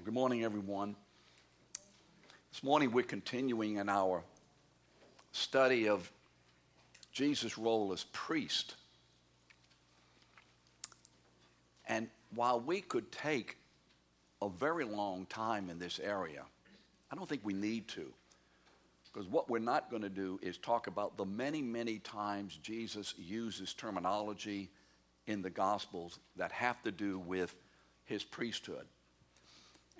Well, good morning, everyone. This morning we're continuing in our study of Jesus' role as priest. And while we could take a very long time in this area, I don't think we need to. Because what we're not going to do is talk about the many, many times Jesus uses terminology in the Gospels that have to do with his priesthood.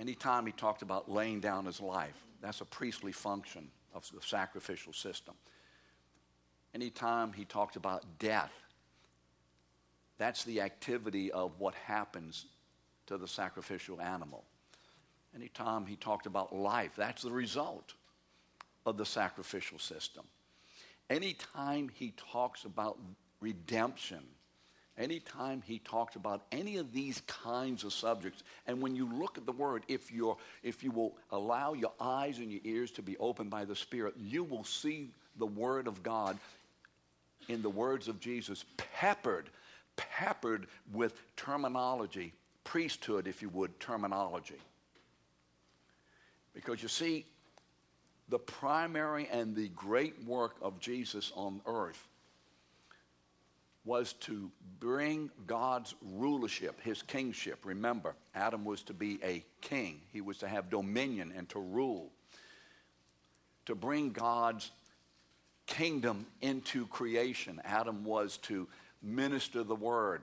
Anytime he talked about laying down his life, that's a priestly function of the sacrificial system. Anytime he talked about death, that's the activity of what happens to the sacrificial animal. Anytime he talked about life, that's the result of the sacrificial system. Anytime he talks about redemption, anytime he talks about any of these kinds of subjects, and when you look at the word, if, you're, if you will allow your eyes and your ears to be opened by the Spirit, you will see the word of God in the words of Jesus peppered, peppered with terminology, priesthood, if you would, terminology. Because you see, the primary and the great work of Jesus on earth was to bring God's rulership, his kingship. Remember, Adam was to be a king, he was to have dominion and to rule. To bring God's kingdom into creation, Adam was to minister the word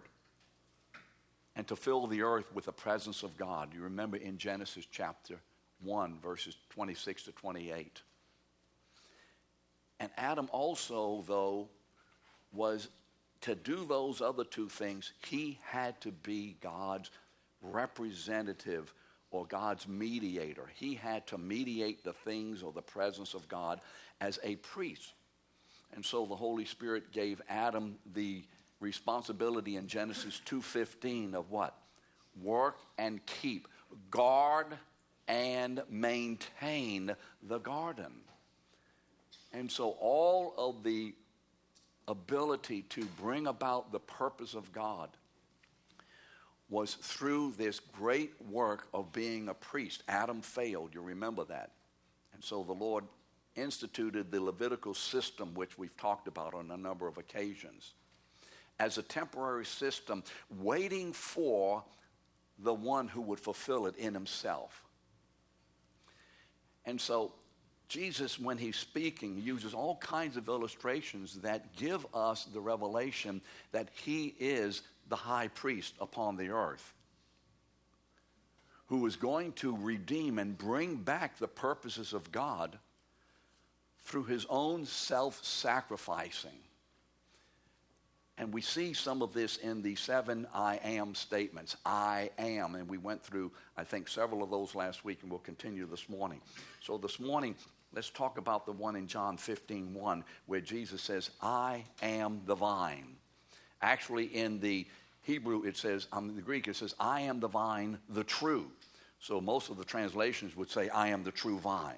and to fill the earth with the presence of God. You remember in Genesis chapter 1, verses 26 to 28. And Adam also, though, was to do those other two things, he had to be God's representative or God's mediator. He had to mediate the things or the presence of God as a priest. And so the Holy Spirit gave Adam the responsibility in Genesis 2:15 of what? Work and keep, guard and maintain the garden. And so all of the ability to bring about the purpose of God was through this great work of being a priest. Adam failed, you remember that. And so the Lord instituted the Levitical system, which we've talked about on a number of occasions, as a temporary system, waiting for the one who would fulfill it in himself. And so Jesus, when he's speaking, uses all kinds of illustrations that give us the revelation that he is the high priest upon the earth who is going to redeem and bring back the purposes of God through his own self sacrificing. And we see some of this in the seven I am statements. I am. And we went through, I think, several of those last week, and we'll continue this morning. So this morning, Let's talk about the one in John 15 1, where Jesus says, I am the vine. Actually, in the Hebrew, it says, um, in the Greek, it says, I am the vine, the true. So most of the translations would say, I am the true vine.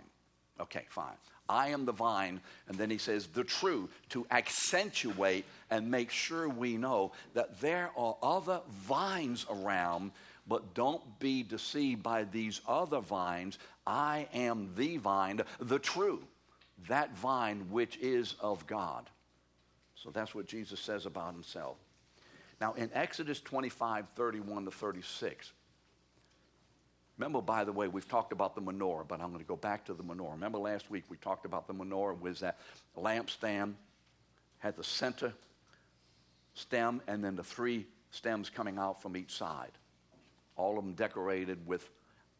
Okay, fine. I am the vine, and then he says, the true, to accentuate and make sure we know that there are other vines around but don't be deceived by these other vines. I am the vine, the true, that vine which is of God. So that's what Jesus says about himself. Now, in Exodus 25, 31 to 36, remember, by the way, we've talked about the menorah, but I'm going to go back to the menorah. Remember last week we talked about the menorah was that lampstand, had the center stem, and then the three stems coming out from each side all of them decorated with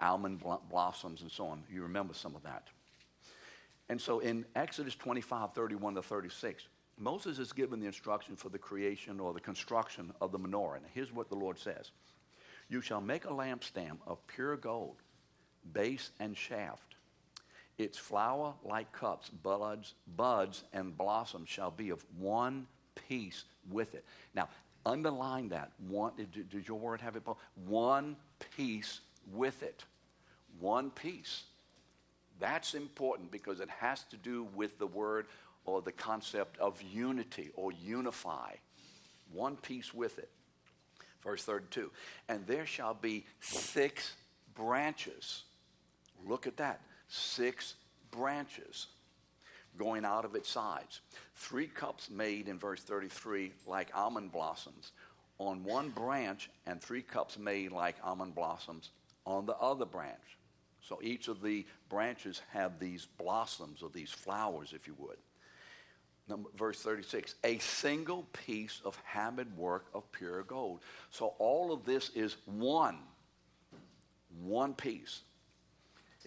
almond blossoms and so on. You remember some of that. And so in Exodus 25, 31 to 36, Moses is given the instruction for the creation or the construction of the menorah. And here's what the Lord says You shall make a lampstand of pure gold, base and shaft. Its flower like cups, buds, buds, and blossoms shall be of one piece with it. Now, Underline that. One, did your word have it? One piece with it. One piece. That's important because it has to do with the word or the concept of unity or unify. One piece with it. Verse 32 And there shall be six branches. Look at that. Six branches going out of its sides. Three cups made in verse 33 like almond blossoms on one branch, and three cups made like almond blossoms on the other branch. So each of the branches have these blossoms or these flowers, if you would. Number, verse 36 a single piece of hammered work of pure gold. So all of this is one, one piece.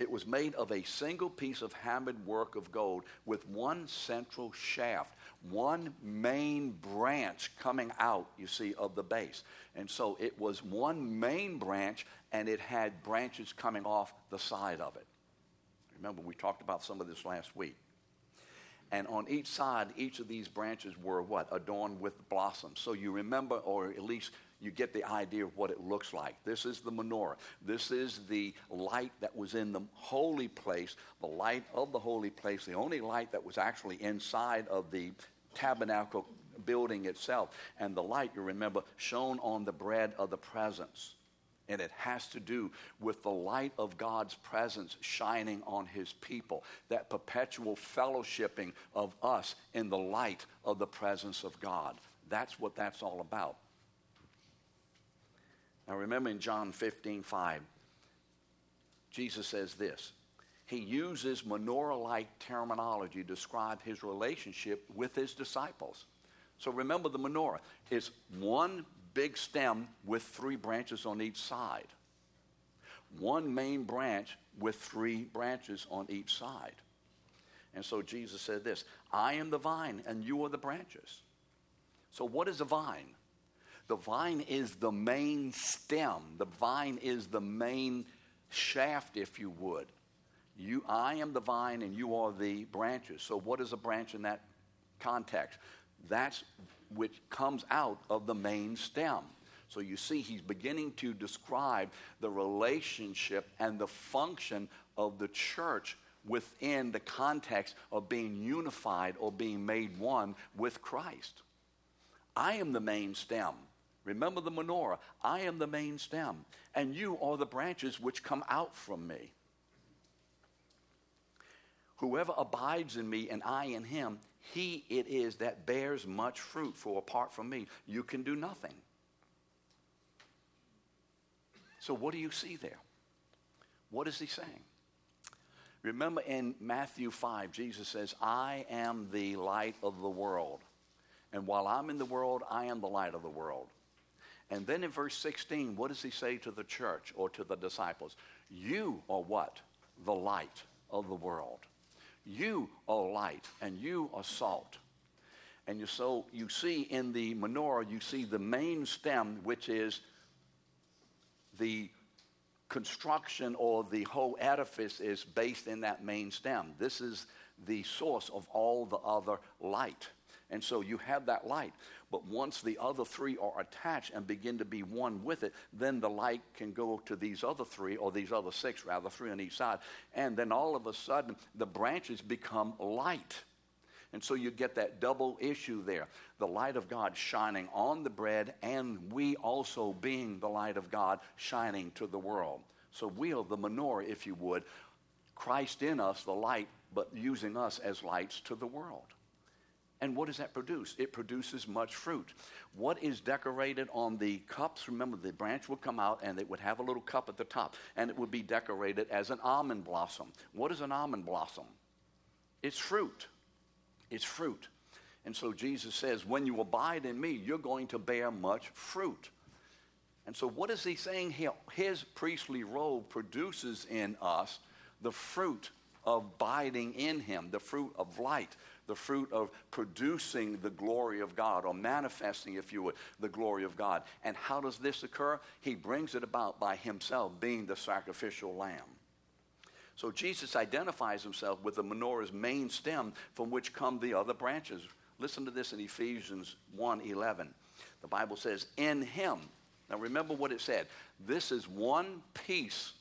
It was made of a single piece of hammered work of gold with one central shaft, one main branch coming out, you see, of the base. And so it was one main branch and it had branches coming off the side of it. Remember, we talked about some of this last week. And on each side, each of these branches were what? Adorned with blossoms. So you remember, or at least you get the idea of what it looks like. This is the menorah. This is the light that was in the holy place, the light of the holy place, the only light that was actually inside of the tabernacle building itself. And the light, you remember, shone on the bread of the presence. And it has to do with the light of God's presence shining on his people, that perpetual fellowshipping of us in the light of the presence of God. That's what that's all about. Now remember in John 15, 5, Jesus says this. He uses menorah like terminology to describe his relationship with his disciples. So remember the menorah is one big stem with three branches on each side. One main branch with three branches on each side. And so Jesus said this I am the vine, and you are the branches. So, what is a vine? The vine is the main stem, the vine is the main shaft, if you would. You, I am the vine, and you are the branches. So, what is a branch in that context? That's which comes out of the main stem. So you see, he's beginning to describe the relationship and the function of the church within the context of being unified or being made one with Christ. I am the main stem. Remember the menorah. I am the main stem, and you are the branches which come out from me. Whoever abides in me and I in him, he it is that bears much fruit, for apart from me, you can do nothing. So, what do you see there? What is he saying? Remember in Matthew 5, Jesus says, I am the light of the world. And while I'm in the world, I am the light of the world. And then in verse 16, what does he say to the church or to the disciples? You are what? The light of the world. You are light and you are salt. And you, so you see in the menorah, you see the main stem, which is the construction or the whole edifice is based in that main stem. This is the source of all the other light. And so you have that light. But once the other three are attached and begin to be one with it, then the light can go to these other three, or these other six, rather, three on each side. And then all of a sudden, the branches become light. And so you get that double issue there the light of God shining on the bread, and we also being the light of God shining to the world. So we are the menorah, if you would. Christ in us, the light, but using us as lights to the world. And what does that produce? It produces much fruit. What is decorated on the cups? Remember, the branch would come out and it would have a little cup at the top, and it would be decorated as an almond blossom. What is an almond blossom? It's fruit. It's fruit. And so Jesus says, when you abide in me, you're going to bear much fruit. And so, what is he saying here? His priestly robe produces in us the fruit of abiding in him, the fruit of light, the fruit of producing the glory of God or manifesting, if you would, the glory of God. And how does this occur? He brings it about by himself being the sacrificial lamb. So Jesus identifies himself with the menorah's main stem from which come the other branches. Listen to this in Ephesians 1:11. The Bible says, "In him." Now remember what it said. This is one piece.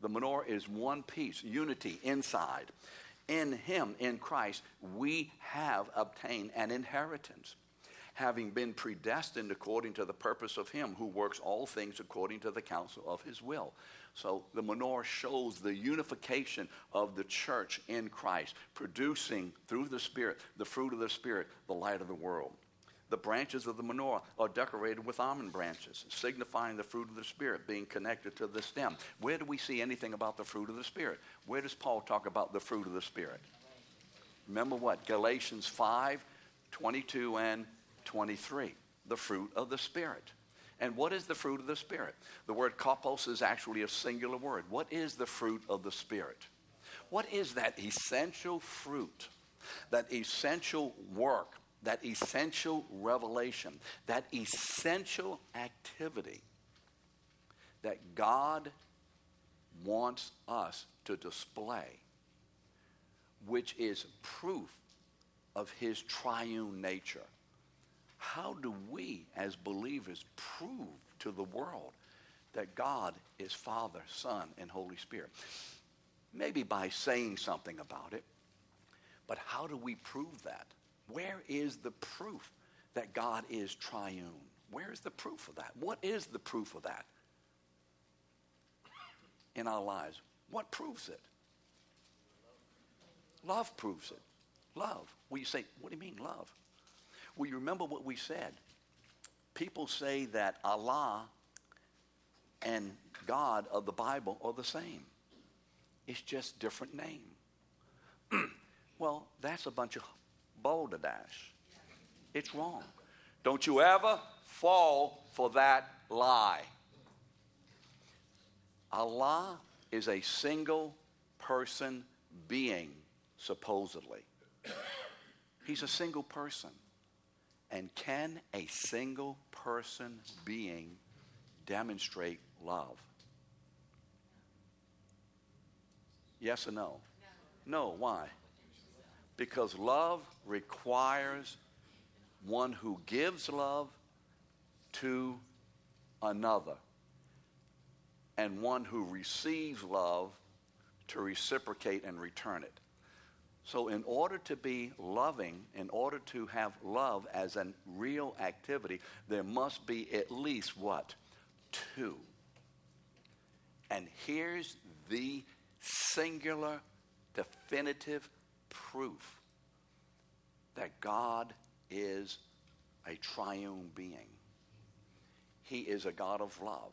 The menorah is one piece, unity inside in him, in Christ, we have obtained an inheritance, having been predestined according to the purpose of Him who works all things according to the counsel of His will. So the menorah shows the unification of the church in Christ, producing through the Spirit the fruit of the Spirit, the light of the world. The branches of the menorah are decorated with almond branches, signifying the fruit of the Spirit being connected to the stem. Where do we see anything about the fruit of the Spirit? Where does Paul talk about the fruit of the Spirit? Remember what? Galatians 5 22 and 23. The fruit of the Spirit. And what is the fruit of the Spirit? The word karpos is actually a singular word. What is the fruit of the Spirit? What is that essential fruit, that essential work, that essential revelation, that essential activity that God wants us to display, which is proof of his triune nature? How do we as believers prove to the world that God is Father, Son, and Holy Spirit? Maybe by saying something about it, but how do we prove that? Where is the proof that God is triune? Where is the proof of that? What is the proof of that in our lives? What proves it? Love proves it. Love. Well, you say, what do you mean, love? Well, you remember what we said. People say that Allah and God of the Bible are the same. It's just different name. well, that's a bunch of balderdash. It's wrong. Don't you ever fall for that lie. Allah is a single person being, supposedly. He's a single person. And can a single person being demonstrate love? Yes or no? No. Why? Because love requires one who gives love to another and one who receives love to reciprocate and return it. So, in order to be loving, in order to have love as a real activity, there must be at least what? Two. And here's the singular, definitive proof that God is a triune being. He is a God of love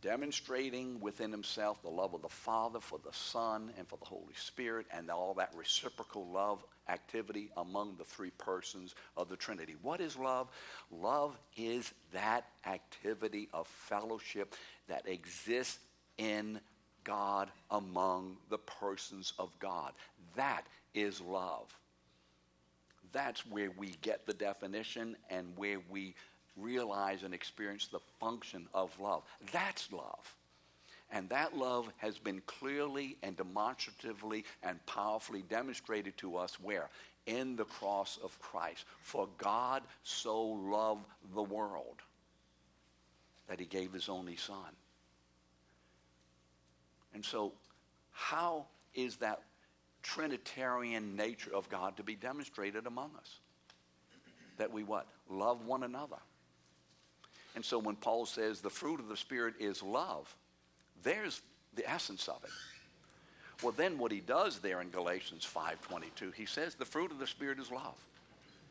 demonstrating within himself the love of the Father for the Son and for the Holy Spirit and all that reciprocal love activity among the three persons of the Trinity. What is love? Love is that activity of fellowship that exists in God among the persons of God. That is love. That's where we get the definition and where we realize and experience the function of love. That's love. And that love has been clearly and demonstratively and powerfully demonstrated to us where? In the cross of Christ. For God so loved the world that he gave his only son. And so, how is that Trinitarian nature of God to be demonstrated among us? That we what? Love one another. And so when Paul says the fruit of the Spirit is love, there's the essence of it. Well, then what he does there in Galatians 5.22, he says the fruit of the Spirit is love.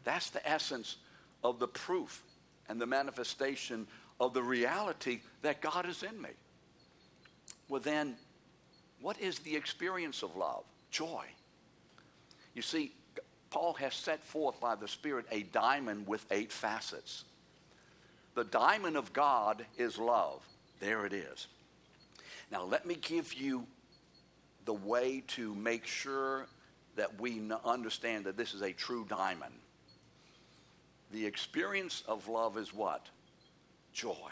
That's the essence of the proof and the manifestation of the reality that God is in me. Well, then, what is the experience of love? Joy. You see, Paul has set forth by the Spirit a diamond with eight facets. The diamond of God is love. There it is. Now, let me give you the way to make sure that we understand that this is a true diamond. The experience of love is what? Joy.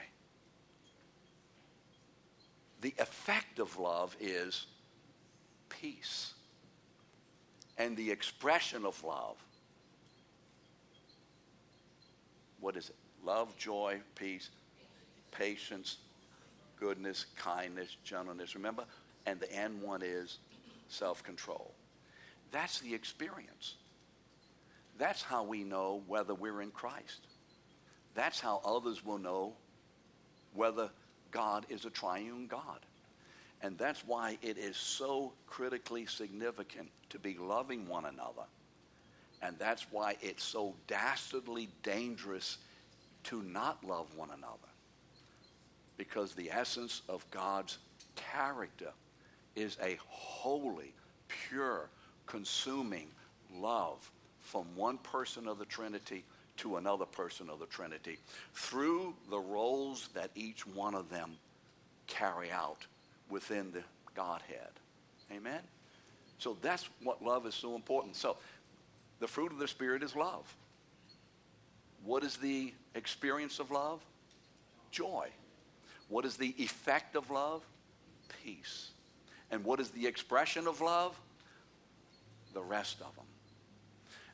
The effect of love is peace. And the expression of love, what is it? love, joy, peace, patience, goodness, kindness, gentleness. Remember? And the end one is self control. That's the experience. That's how we know whether we're in Christ. That's how others will know whether God is a triune God. And that's why it is so critically significant to be loving one another. And that's why it's so dastardly dangerous to not love one another. Because the essence of God's character is a holy, pure, consuming love from one person of the Trinity to another person of the Trinity through the roles that each one of them carry out within the Godhead. Amen? So that's what love is so important. So the fruit of the Spirit is love. What is the experience of love? Joy. What is the effect of love? Peace. And what is the expression of love? The rest of them.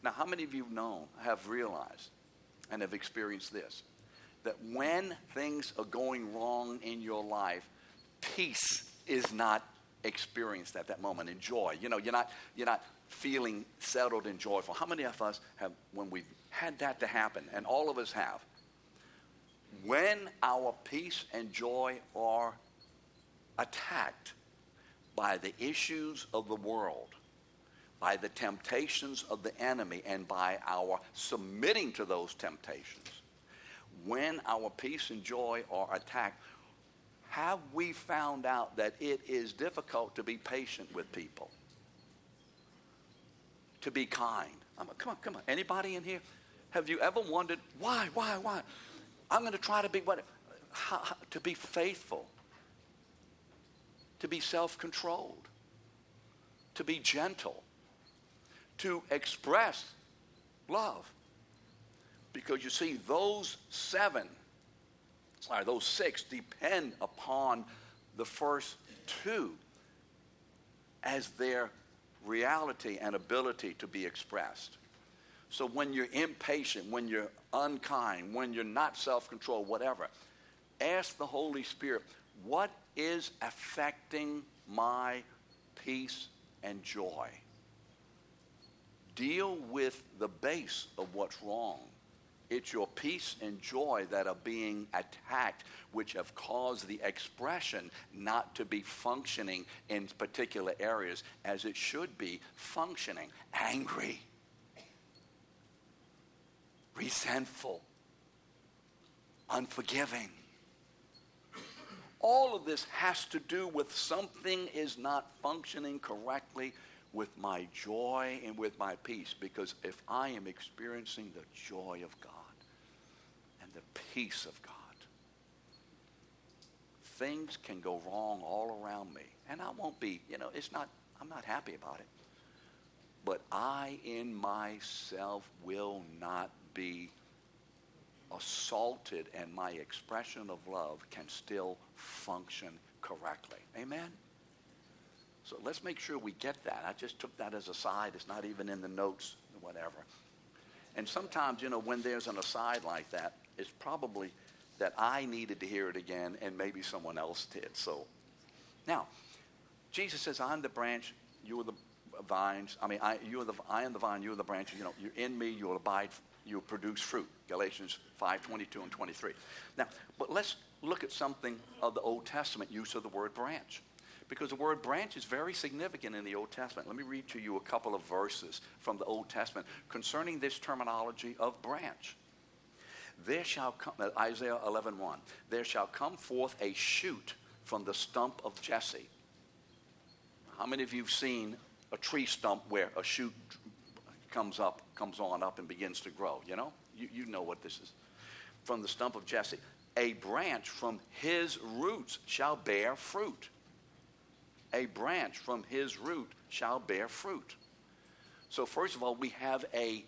Now, how many of you know, have realized, and have experienced this? That when things are going wrong in your life, peace is not experienced at that moment in joy. You know, you're not, you're not feeling settled and joyful. How many of us have, when we've had that to happen, and all of us have, when our peace and joy are attacked by the issues of the world, by the temptations of the enemy, and by our submitting to those temptations, when our peace and joy are attacked, have we found out that it is difficult to be patient with people? To be kind. I'm, come on, come on. Anybody in here? Have you ever wondered why, why, why? I'm going to try to be what? How, how, to be faithful, to be self-controlled, to be gentle, to express love. Because you see, those seven sorry, those six depend upon the first two as their reality and ability to be expressed. So when you're impatient, when you're unkind, when you're not self controlled, whatever, ask the Holy Spirit, what is affecting my peace and joy? Deal with the base of what's wrong. It's your peace and joy that are being attacked, which have caused the expression not to be functioning in particular areas as it should be functioning. Angry, resentful, unforgiving. All of this has to do with something is not functioning correctly with my joy and with my peace. Because if I am experiencing the joy of God, the peace of God. Things can go wrong all around me. And I won't be, you know, it's not, I'm not happy about it. But I in myself will not be assaulted, and my expression of love can still function correctly. Amen? So let's make sure we get that. I just took that as a side. It's not even in the notes, whatever. And sometimes, you know, when there's an aside like that, it's probably that I needed to hear it again and maybe someone else did. So now, Jesus says, I'm the branch, you are the vines. I mean, I, you are the, I am the vine, you are the branches. You know, you're in me, you will abide, you will produce fruit. Galatians 5, 22 and 23. Now, but let's look at something of the Old Testament use of the word branch because the word branch is very significant in the Old Testament. Let me read to you a couple of verses from the Old Testament concerning this terminology of branch. There shall come, uh, Isaiah 11, 1, there shall come forth a shoot from the stump of Jesse. How many of you have seen a tree stump where a shoot comes up, comes on up and begins to grow? You know? You, you know what this is. From the stump of Jesse. A branch from his roots shall bear fruit a branch from his root shall bear fruit. So, first of all, we have a,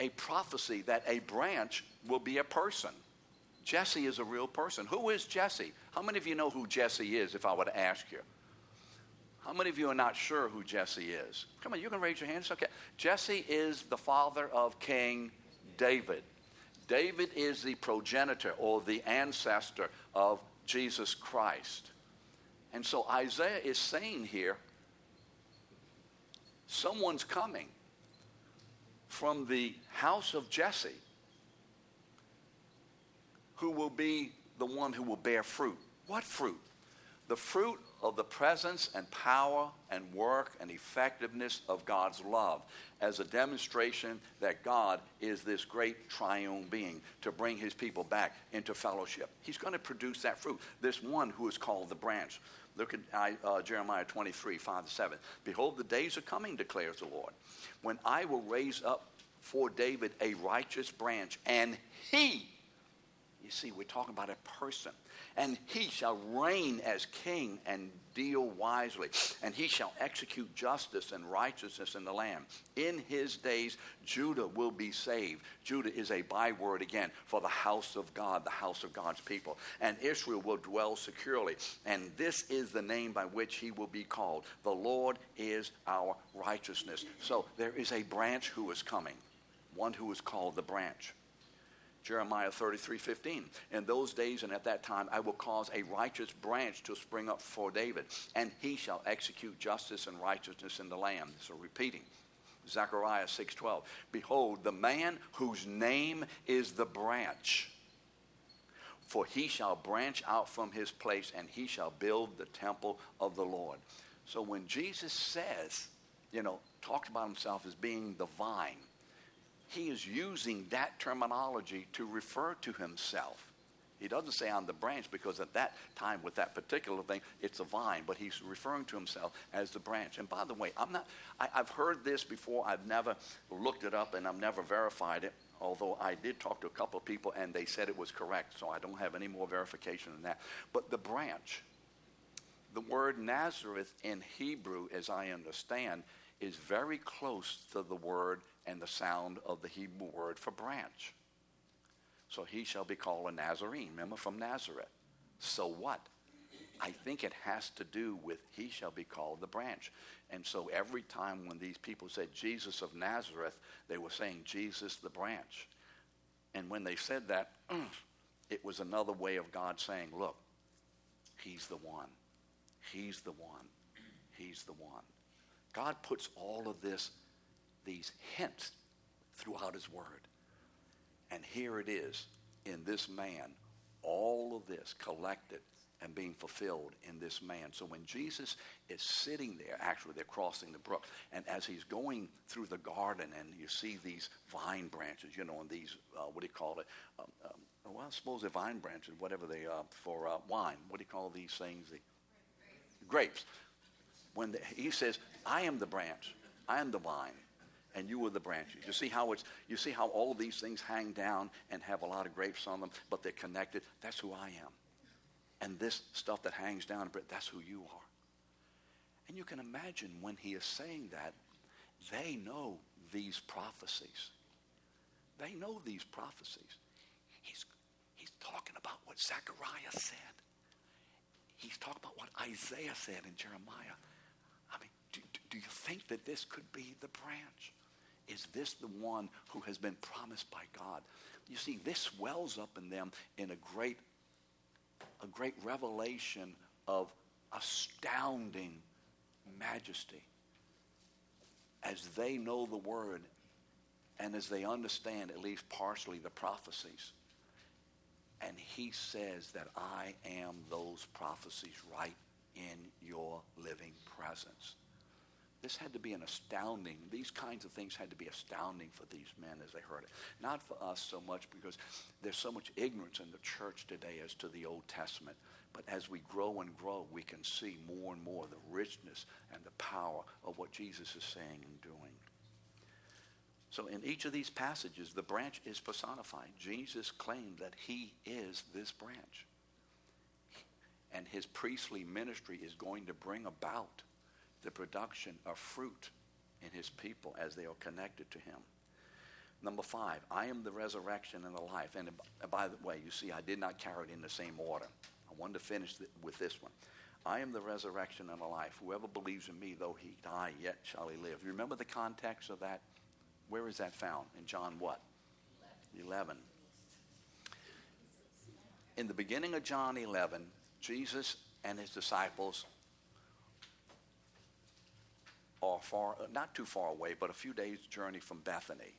a prophecy that a branch will be a person. Jesse is a real person. Who is Jesse? How many of you know who Jesse is if I were to ask you? How many of you are not sure who Jesse is? Come on, you can raise your hands. Okay. Jesse is the father of King David. David is the progenitor or the ancestor of Jesus Christ. And so Isaiah is saying here someone's coming from the house of Jesse who will be the one who will bear fruit. What fruit? The fruit of the presence and power and work and effectiveness of God's love as a demonstration that God is this great triune being to bring his people back into fellowship. He's going to produce that fruit. This one who is called the branch. Look at uh, Jeremiah 23, 5 to 7. Behold, the days are coming, declares the Lord, when I will raise up for David a righteous branch, and he, you see, we're talking about a person and he shall reign as king and deal wisely, and he shall execute justice and righteousness in the land. In his days, Judah will be saved. Judah is a byword again for the house of God, the house of God's people. And Israel will dwell securely. And this is the name by which he will be called. The Lord is our righteousness. So there is a branch who is coming, one who is called the branch. Jeremiah 33 15. In those days and at that time, I will cause a righteous branch to spring up for David, and he shall execute justice and righteousness in the land. So repeating. Zechariah 6:12 Behold the man whose name is the branch for he shall branch out from his place and he shall build the temple of the Lord. So when Jesus says, you know, talks about himself as being the vine, he is using that terminology to refer to himself. He doesn't say I'm the branch because at that time with that particular thing, it's a vine, but he's referring to himself as the branch. And by the way, I'm not, I, have heard this before. I've never looked it up and I've never verified it, although I did talk to a couple of people and they said it was correct. So I don't have any more verification than that. But the branch, the word Nazareth in Hebrew, as I understand, is very close to the word and the sound of the Hebrew word for branch. So he shall be called a Nazarene. Remember from Nazareth. So what? I think it has to do with he shall be called the branch. And so every time when these people said Jesus of Nazareth, they were saying Jesus the branch. And when they said that, it was another way of God saying, look, he's the one. He's the one. He's the one. God puts all of this these hints throughout his word. And here it is in this man, all of this collected and being fulfilled in this man. So when Jesus is sitting there, actually they're crossing the brook, and as he's going through the garden and you see these vine branches, you know, and these, uh, what do you call it? Um, um, well, I suppose they're vine branches, whatever they are, for uh, wine. What do you call these things? The grapes. When the, he says, I am the branch, I am the vine and you are the branches. You see how it's you see how all of these things hang down and have a lot of grapes on them, but they're connected. That's who I am. And this stuff that hangs down, that's who you are. And you can imagine when he is saying that, they know these prophecies. They know these prophecies. He's, he's talking about what Zechariah said. He's talking about what Isaiah said in Jeremiah. I mean, do, do you think that this could be the branch? Is this the one who has been promised by God? You see, this wells up in them in a great, a great revelation of astounding majesty as they know the word and as they understand at least partially the prophecies. And he says that I am those prophecies right in your living presence. This had to be an astounding, these kinds of things had to be astounding for these men as they heard it. Not for us so much because there's so much ignorance in the church today as to the Old Testament. But as we grow and grow, we can see more and more the richness and the power of what Jesus is saying and doing. So in each of these passages, the branch is personified. Jesus claimed that he is this branch. And his priestly ministry is going to bring about the production of fruit in his people as they are connected to him. Number five, I am the resurrection and the life. And uh, by the way, you see, I did not carry it in the same order. I wanted to finish with this one. I am the resurrection and the life. Whoever believes in me, though he die, yet shall he live. You remember the context of that? Where is that found? In John what? 11. In the beginning of John 11, Jesus and his disciples are far, not too far away, but a few days' journey from Bethany.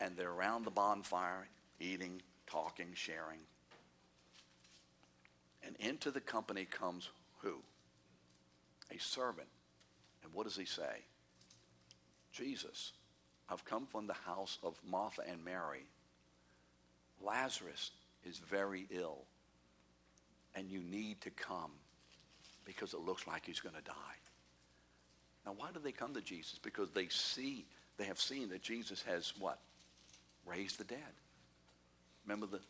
And they're around the bonfire, eating, talking, sharing. And into the company comes who? A servant. And what does he say? Jesus, I've come from the house of Martha and Mary. Lazarus is very ill, and you need to come because it looks like he's going to die. Now, why do they come to Jesus? Because they see, they have seen that Jesus has what? Raised the dead. Remember the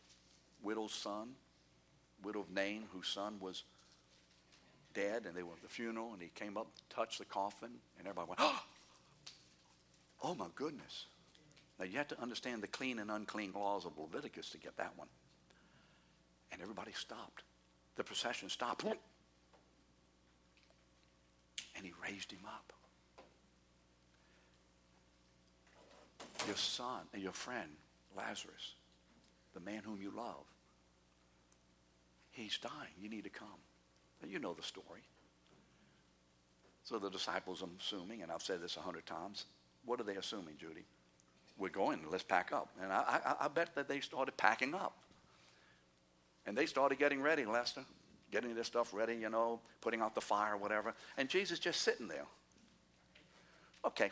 widow's son, widow of Nain, whose son was dead, and they were at the funeral, and he came up, touched the coffin, and everybody went, oh, oh my goodness. Now, you have to understand the clean and unclean laws of Leviticus to get that one. And everybody stopped. The procession stopped. And he raised him up. Your son, and your friend, Lazarus, the man whom you love, he's dying. You need to come. And you know the story. So the disciples, I'm assuming, and I've said this a hundred times, what are they assuming, Judy? We're going, let's pack up. And I, I, I bet that they started packing up. And they started getting ready, Lester, getting their stuff ready, you know, putting out the fire, whatever. And Jesus just sitting there. Okay.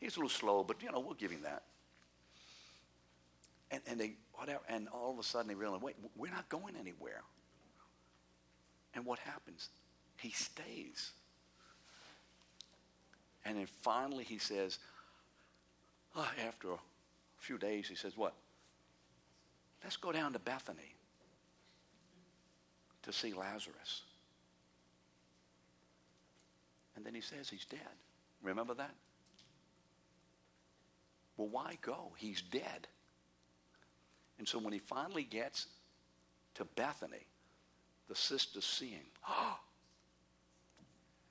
He's a little slow, but, you know, we'll give him that. And, and they, whatever, and all of a sudden they realize, wait, we're not going anywhere. And what happens? He stays. And then finally he says, oh, after a few days, he says, What? Let's go down to Bethany to see Lazarus. And then he says he's dead. Remember that? Well, why go? He's dead. And so when he finally gets to Bethany, the sisters see him. Oh!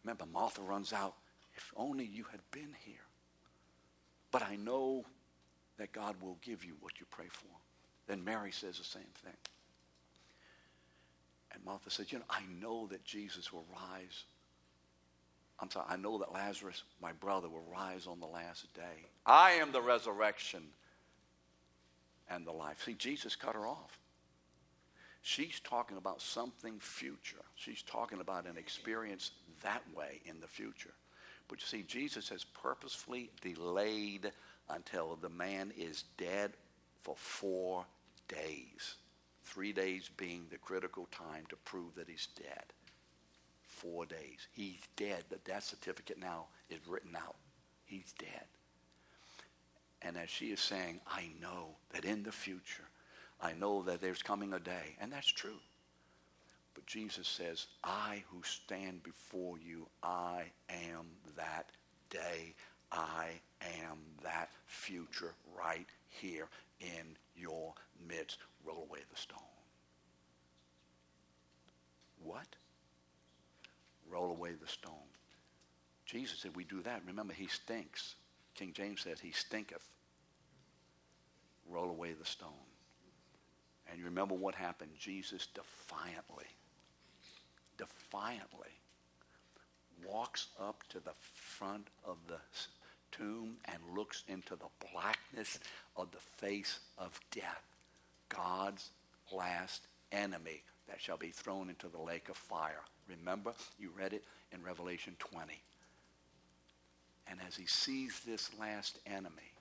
Remember, Martha runs out. If only you had been here. But I know that God will give you what you pray for. Then Mary says the same thing. And Martha said, You know, I know that Jesus will rise. I'm sorry, I know that Lazarus, my brother, will rise on the last day. I am the resurrection and the life. See, Jesus cut her off. She's talking about something future. She's talking about an experience that way in the future. But you see, Jesus has purposefully delayed until the man is dead for four days. Three days being the critical time to prove that he's dead. Four days. He's dead. The death certificate now is written out. He's dead. And as she is saying, I know that in the future, I know that there's coming a day. And that's true. But Jesus says, I who stand before you, I am that day. I am that future right here in your midst. Roll away the stone. What? Roll away the stone. Jesus said, We do that. Remember, he stinks. King James says, He stinketh. Roll away the stone. And you remember what happened? Jesus defiantly defiantly walks up to the front of the tomb and looks into the blackness of the face of death, God's last enemy that shall be thrown into the lake of fire. Remember, you read it in Revelation 20. And as he sees this last enemy,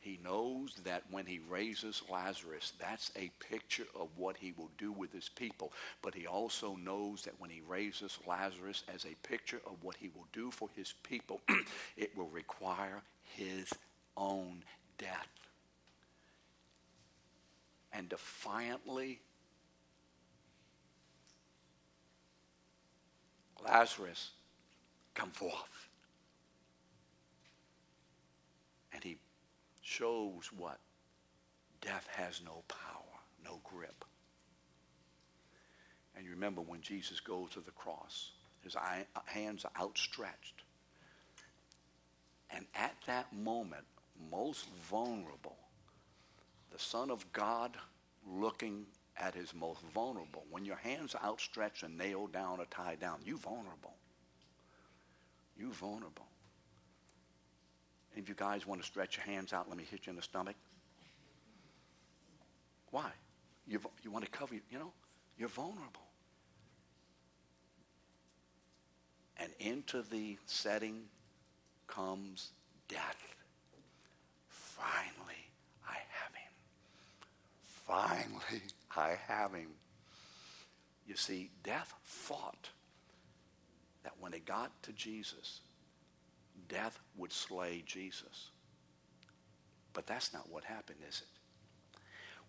he knows that when he raises Lazarus, that's a picture of what he will do with his people. But he also knows that when he raises Lazarus as a picture of what he will do for his people, it will require his own death. And defiantly, Lazarus, come forth. And he shows what? Death has no power, no grip. And you remember when Jesus goes to the cross, his hands are outstretched. And at that moment, most vulnerable, the Son of God looking at his most vulnerable. When your hands outstretched and nailed down or tied down, you vulnerable. You vulnerable. If you guys want to stretch your hands out, let me hit you in the stomach. Why? You, you want to cover, you know, you're vulnerable. And into the setting comes death. Finally. Finally, I have him. You see, death fought that when it got to Jesus, death would slay Jesus. But that's not what happened, is it?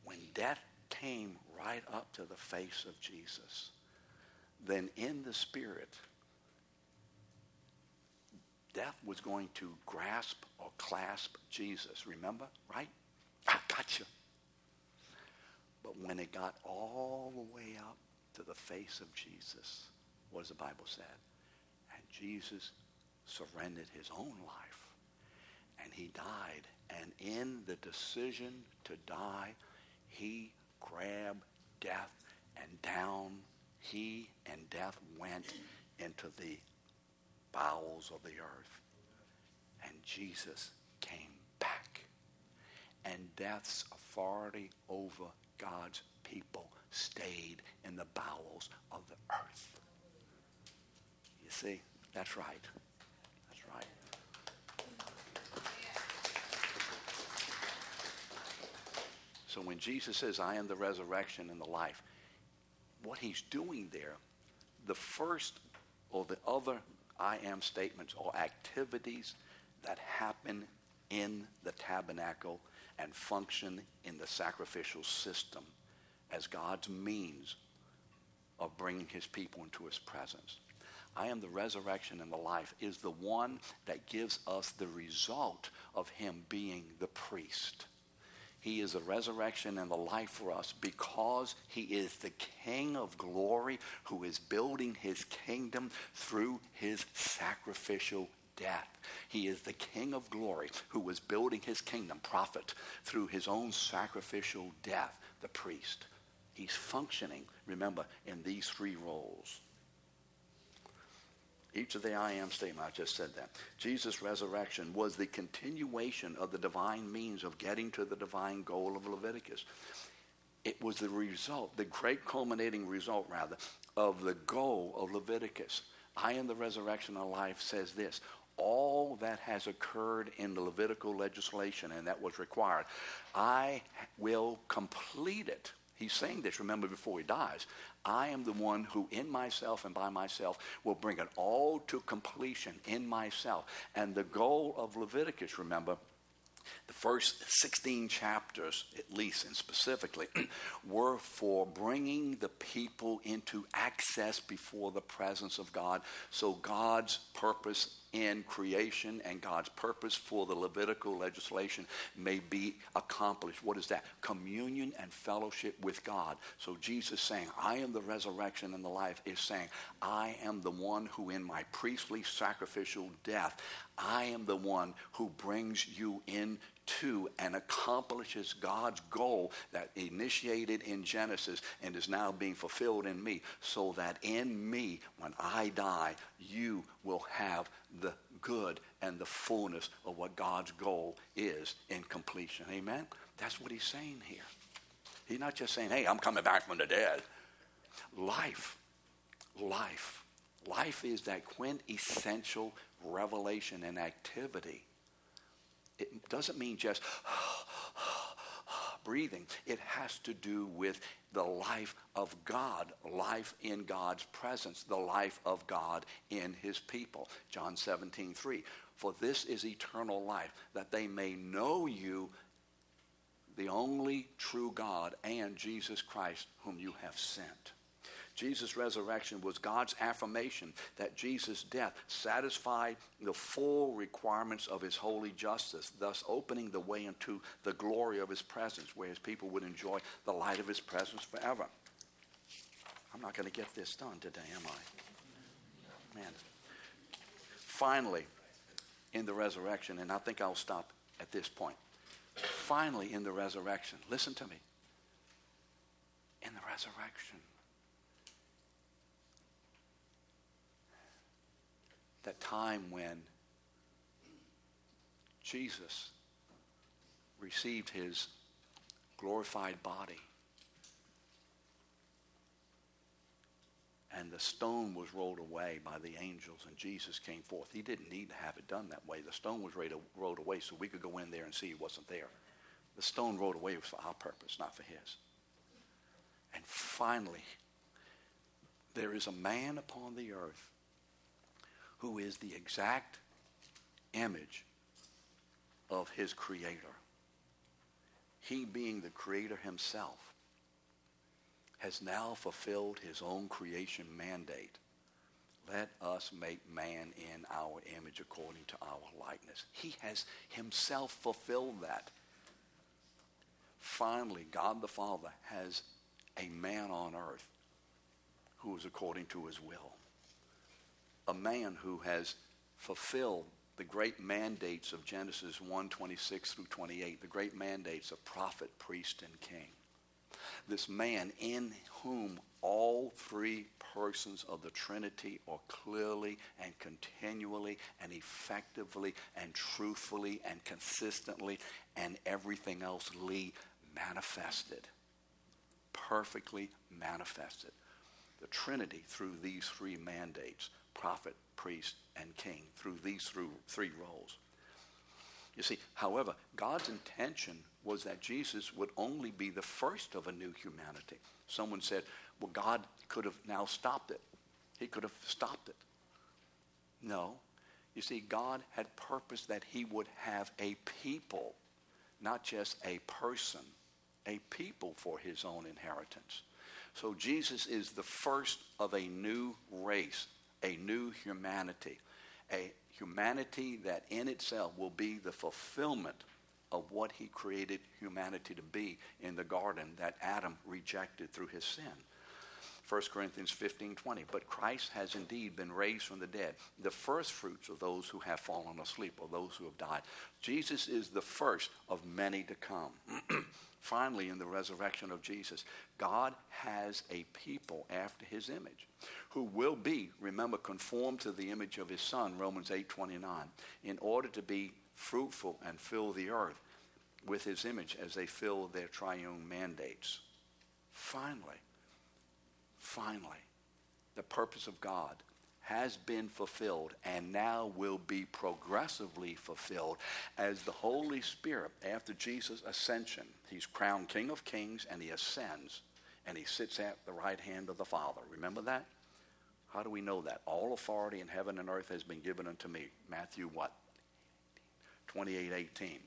When death came right up to the face of Jesus, then in the Spirit, death was going to grasp or clasp Jesus. Remember? Right? I got you. But when it got all the way up to the face of Jesus, what does the Bible say? And Jesus surrendered his own life. And he died. And in the decision to die, he grabbed death and down he and death went into the bowels of the earth. And Jesus came back. And death's authority over God's people stayed in the bowels of the earth. You see, that's right. That's right. So when Jesus says, I am the resurrection and the life, what he's doing there, the first or the other I am statements or activities that happen in the tabernacle and function in the sacrificial system as God's means of bringing his people into his presence. I am the resurrection and the life is the one that gives us the result of him being the priest. He is the resurrection and the life for us because he is the King of glory who is building his kingdom through his sacrificial death. He is the King of glory who was building his kingdom, prophet, through his own sacrificial death, the priest. He's functioning, remember, in these three roles. Each of the I am statement, I just said that. Jesus' resurrection was the continuation of the divine means of getting to the divine goal of Leviticus. It was the result, the great culminating result, rather, of the goal of Leviticus. I am the resurrection of life says this all that has occurred in the Levitical legislation and that was required, I will complete it. He's saying this, remember, before he dies. I am the one who, in myself and by myself, will bring it all to completion in myself. And the goal of Leviticus, remember, the first 16 chapters, at least and specifically, were for bringing the people into access before the presence of God. So God's purpose in creation and God's purpose for the Levitical legislation may be accomplished. What is that? Communion and fellowship with God. So Jesus saying, I am the resurrection and the life, is saying, I am the one who in my priestly sacrificial death, I am the one who brings you into and accomplishes God's goal that initiated in Genesis and is now being fulfilled in me, so that in me, when I die, you will have the good and the fullness of what God's goal is in completion. Amen? That's what he's saying here. He's not just saying, hey, I'm coming back from the dead. Life, life, life is that quintessential revelation and activity. It doesn't mean just breathing. It has to do with the life of God, life in God's presence, the life of God in his people. John 17, 3. For this is eternal life, that they may know you, the only true God, and Jesus Christ, whom you have sent. Jesus' resurrection was God's affirmation that Jesus' death satisfied the full requirements of his holy justice, thus opening the way into the glory of his presence, where his people would enjoy the light of his presence forever. I'm not going to get this done today, am I? Man. Finally, in the resurrection, and I think I'll stop at this point. Finally, in the resurrection, listen to me. in the resurrection. That time when Jesus received his glorified body. And the stone was rolled away by the angels, and Jesus came forth. He didn't need to have it done that way. The stone was rolled away so we could go in there and see he wasn't there. The stone rolled away was for our purpose, not for his. And finally, there is a man upon the earth who is the exact image of his creator. He, being the creator himself, has now fulfilled his own creation mandate. Let us make man in our image according to our likeness. He has himself fulfilled that. Finally, God the Father has a man on earth who is according to his will. A man who has fulfilled the great mandates of Genesis 1 26 through 28, the great mandates of prophet, priest, and king. This man in whom all three persons of the Trinity are clearly and continually and effectively and truthfully and consistently and everything else Lee manifested. Perfectly manifested. The Trinity through these three mandates prophet, priest, and king through these three roles. You see, however, God's intention was that Jesus would only be the first of a new humanity. Someone said, well, God could have now stopped it. He could have stopped it. No. You see, God had purposed that he would have a people, not just a person, a people for his own inheritance. So Jesus is the first of a new race, a new humanity, a humanity that in itself will be the fulfillment of what he created humanity to be in the garden that Adam rejected through his sin. 1 Corinthians 15 20. But Christ has indeed been raised from the dead, the first fruits of those who have fallen asleep, or those who have died. Jesus is the first of many to come. Finally, in the resurrection of Jesus, God has a people after his image who will be, remember, conformed to the image of his son, Romans 8 29, in order to be fruitful and fill the earth with his image as they fill their triune mandates. Finally, finally, the purpose of God has been fulfilled and now will be progressively fulfilled as the Holy Spirit, after Jesus' ascension, he's crowned King of Kings and he ascends and he sits at the right hand of the Father. Remember that? How do we know that? All authority in heaven and earth has been given unto me. Matthew what? 28 18.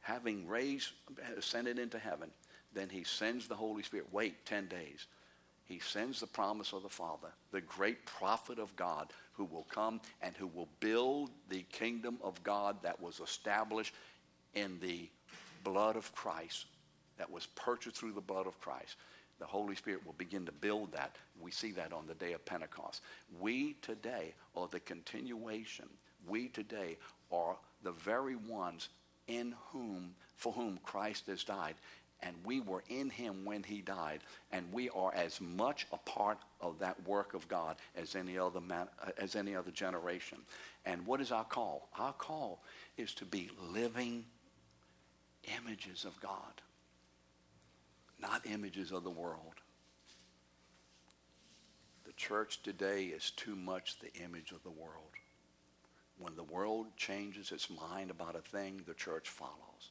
Having raised, ascended into heaven, then he sends the Holy Spirit. Wait 10 days. He sends the promise of the Father, the great prophet of God, who will come and who will build the kingdom of God that was established in the blood of Christ, that was purchased through the blood of Christ. The Holy Spirit will begin to build that. We see that on the day of Pentecost. We today are the continuation. We today are the very ones in whom, for whom Christ has died. And we were in him when he died. And we are as much a part of that work of God as any other, man, uh, as any other generation. And what is our call? Our call is to be living images of God, not images of the world. The church today is too much the image of the world. When the world changes its mind about a thing, the church follows.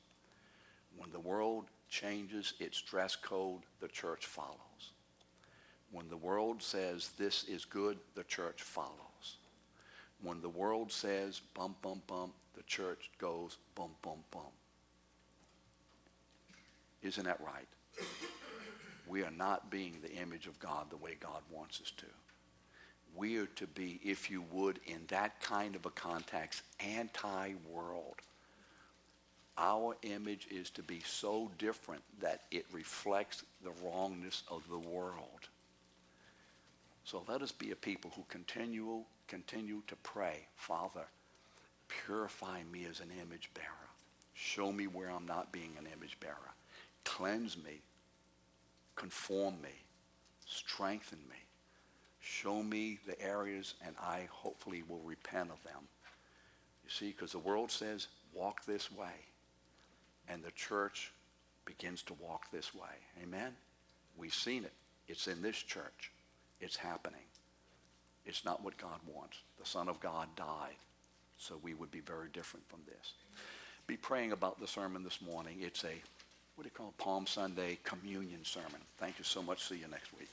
When the world changes its dress code, the church follows. When the world says this is good, the church follows. When the world says bump, bump, bump, the church goes bump, bump, bump. Isn't that right? We are not being the image of God the way God wants us to we are to be, if you would, in that kind of a context, anti world. Our image is to be so different that it reflects the wrongness of the world. So let us be a people who continue, continue to pray, Father, purify me as an image bearer. Show me where I'm not being an image bearer. Cleanse me conform me, strengthen me, show me the areas, and I hopefully will repent of them. You see, because the world says, walk this way. And the church begins to walk this way. Amen? We've seen it. It's in this church. It's happening. It's not what God wants. The Son of God died, so we would be very different from this. Be praying about the sermon this morning. It's a, what do you call it, Palm Sunday communion sermon. Thank you so much. See you next week.